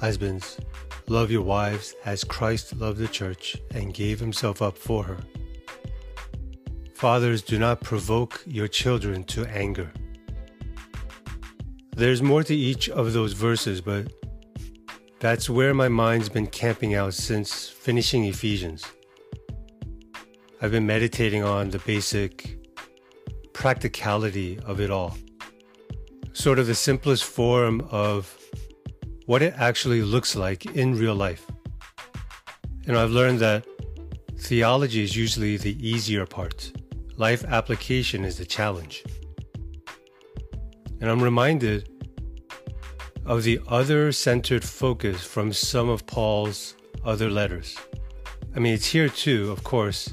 Husbands, love your wives as Christ loved the church and gave himself up for her. Fathers, do not provoke your children to anger. There's more to each of those verses, but that's where my mind's been camping out since finishing Ephesians. I've been meditating on the basic practicality of it all. Sort of the simplest form of what it actually looks like in real life. And I've learned that theology is usually the easier part, life application is the challenge. And I'm reminded of the other centered focus from some of Paul's other letters. I mean, it's here too, of course,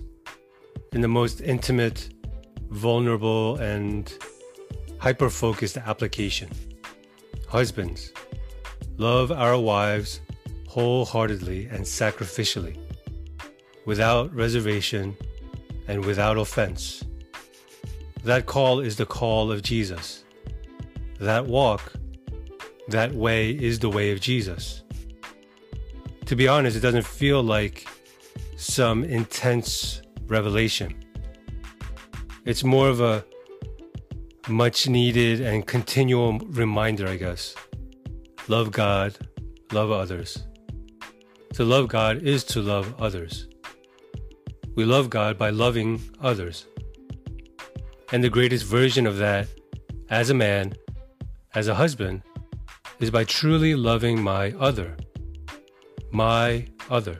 in the most intimate, vulnerable, and hyper focused application. Husbands, love our wives wholeheartedly and sacrificially, without reservation and without offense. That call is the call of Jesus. That walk that way is the way of Jesus. To be honest, it doesn't feel like some intense revelation. It's more of a much needed and continual reminder, I guess. Love God, love others. To love God is to love others. We love God by loving others. And the greatest version of that, as a man, as a husband, is by truly loving my other. My other.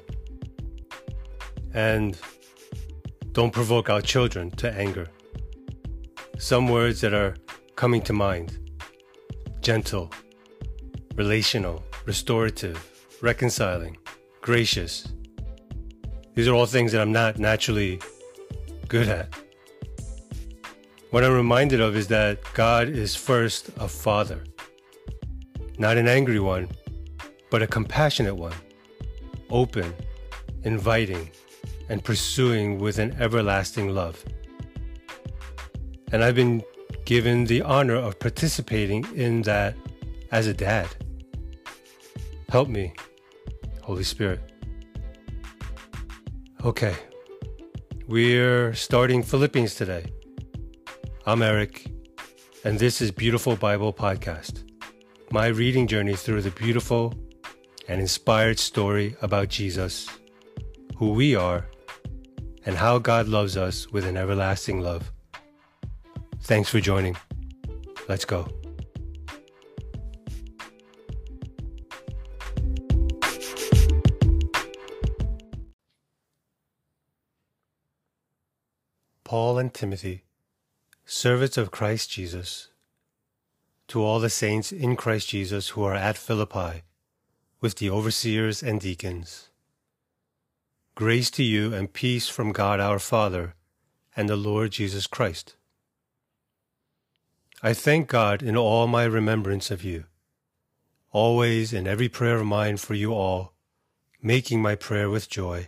And don't provoke our children to anger. Some words that are coming to mind gentle, relational, restorative, reconciling, gracious. These are all things that I'm not naturally good at. What I'm reminded of is that God is first a father not an angry one, but a compassionate one, open, inviting, and pursuing with an everlasting love. And I've been given the honor of participating in that as a dad. Help me, Holy Spirit. Okay, we're starting Philippians today. I'm Eric, and this is Beautiful Bible Podcast my reading journey through the beautiful and inspired story about Jesus, who we are, and how God loves us with an everlasting love. Thanks for joining. Let's go. Paul and Timothy, servants of Christ Jesus to all the saints in Christ Jesus who are at Philippi, with the overseers and deacons. Grace to you and peace from God our Father and the Lord Jesus Christ. I thank God in all my remembrance of you, always in every prayer of mine for you all, making my prayer with joy,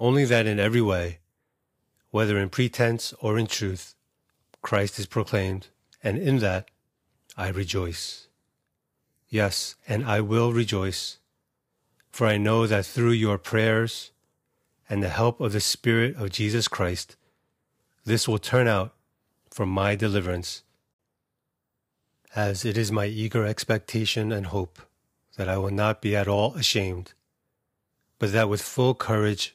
Only that in every way, whether in pretense or in truth, Christ is proclaimed, and in that I rejoice. Yes, and I will rejoice, for I know that through your prayers and the help of the Spirit of Jesus Christ, this will turn out for my deliverance, as it is my eager expectation and hope that I will not be at all ashamed, but that with full courage,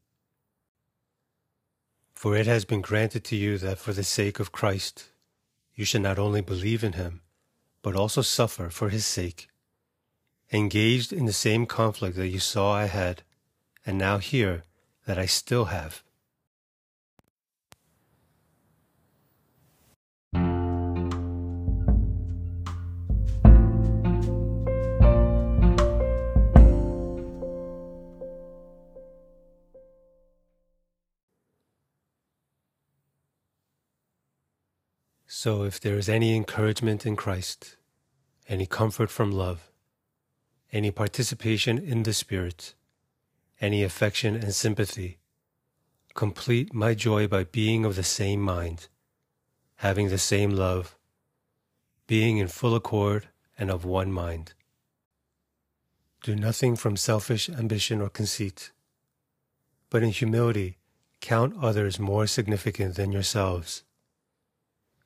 For it has been granted to you that for the sake of Christ you should not only believe in him, but also suffer for his sake, engaged in the same conflict that you saw I had, and now hear that I still have. So, if there is any encouragement in Christ, any comfort from love, any participation in the Spirit, any affection and sympathy, complete my joy by being of the same mind, having the same love, being in full accord and of one mind. Do nothing from selfish ambition or conceit, but in humility count others more significant than yourselves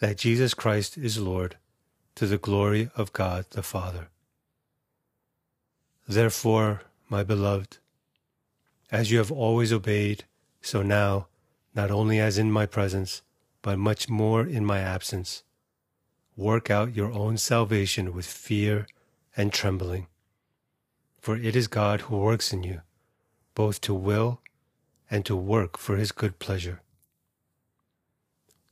that Jesus Christ is Lord to the glory of God the Father. Therefore, my beloved, as you have always obeyed, so now, not only as in my presence, but much more in my absence, work out your own salvation with fear and trembling. For it is God who works in you, both to will and to work for his good pleasure.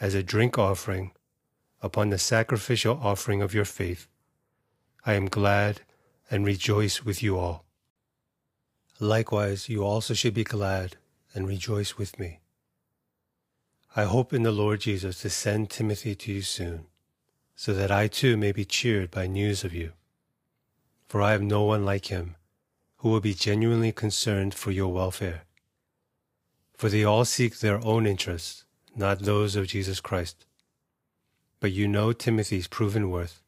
as a drink offering upon the sacrificial offering of your faith, I am glad and rejoice with you all. Likewise, you also should be glad and rejoice with me. I hope in the Lord Jesus to send Timothy to you soon, so that I too may be cheered by news of you. For I have no one like him who will be genuinely concerned for your welfare. For they all seek their own interests, not those of Jesus Christ. But you know Timothy's proven worth,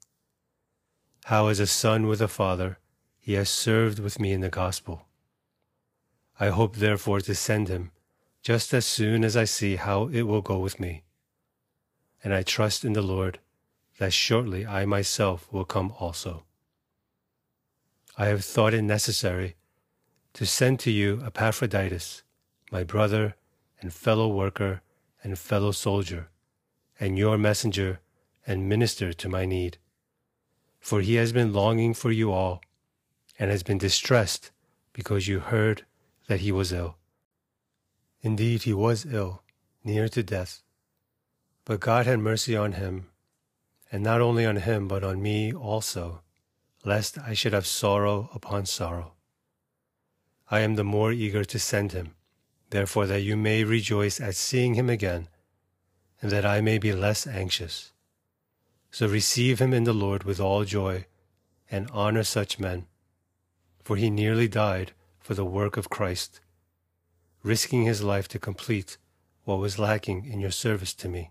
how as a son with a father he has served with me in the gospel. I hope therefore to send him just as soon as I see how it will go with me. And I trust in the Lord that shortly I myself will come also. I have thought it necessary to send to you Epaphroditus, my brother and fellow worker and fellow soldier, and your messenger and minister to my need. For he has been longing for you all, and has been distressed because you heard that he was ill. Indeed, he was ill, near to death. But God had mercy on him, and not only on him, but on me also, lest I should have sorrow upon sorrow. I am the more eager to send him, therefore that you may rejoice at seeing him again, and that I may be less anxious. So receive him in the Lord with all joy, and honor such men, for he nearly died for the work of Christ risking his life to complete what was lacking in your service to me.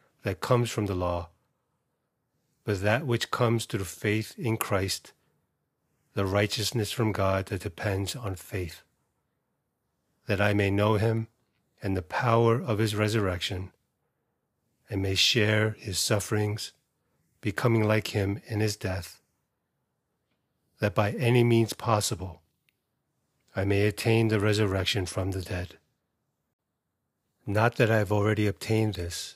that comes from the law, but that which comes through faith in Christ, the righteousness from God that depends on faith that I may know him and the power of his resurrection, and may share his sufferings, becoming like him in his death, that by any means possible I may attain the resurrection from the dead. Not that I have already obtained this,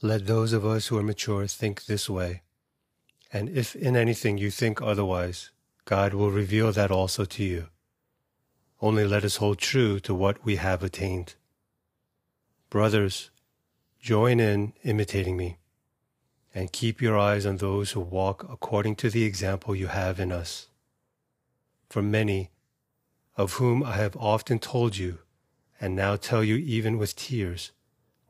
Let those of us who are mature think this way, And if in anything you think otherwise, God will reveal that also to you. Only let us hold true to what we have attained. Brothers, join in imitating me, and keep your eyes on those who walk according to the example you have in us. For many, of whom I have often told you, and now tell you even with tears,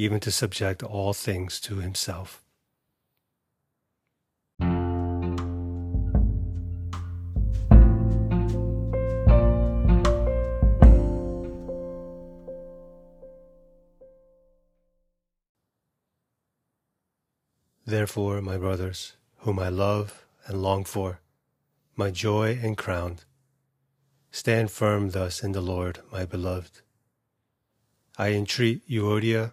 even to subject all things to himself. Therefore, my brothers, whom I love and long for, my joy and crown, stand firm thus in the Lord, my beloved. I entreat Euodia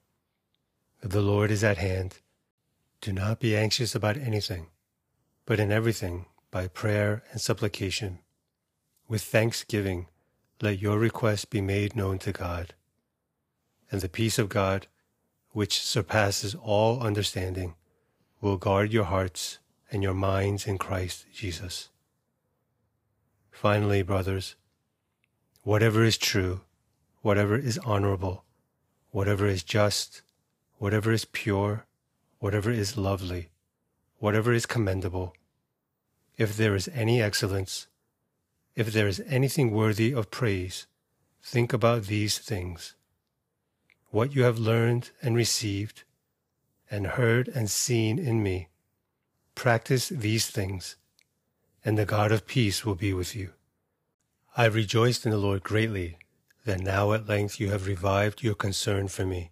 The Lord is at hand. Do not be anxious about anything, but in everything, by prayer and supplication, with thanksgiving, let your requests be made known to God. And the peace of God, which surpasses all understanding, will guard your hearts and your minds in Christ Jesus. Finally, brothers, whatever is true, whatever is honorable, whatever is just, whatever is pure, whatever is lovely, whatever is commendable, if there is any excellence, if there is anything worthy of praise, think about these things. What you have learned and received, and heard and seen in me. Practice these things, and the God of peace will be with you. I have rejoiced in the Lord greatly that now at length you have revived your concern for me.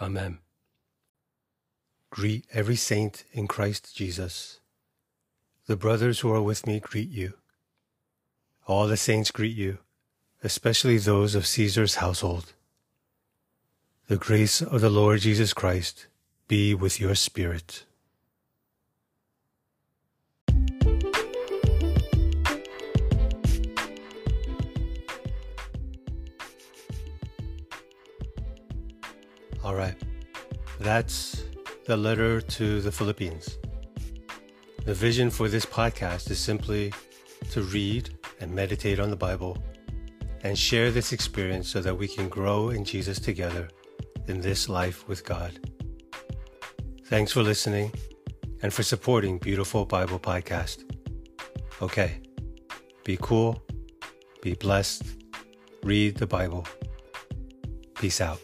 Amen. Greet every saint in Christ Jesus. The brothers who are with me greet you. All the saints greet you especially those of Caesar's household. The grace of the Lord Jesus Christ be with your spirit. All right, that's the letter to the Philippians. The vision for this podcast is simply to read and meditate on the Bible and share this experience so that we can grow in Jesus together in this life with God. Thanks for listening and for supporting Beautiful Bible Podcast. Okay, be cool, be blessed, read the Bible. Peace out.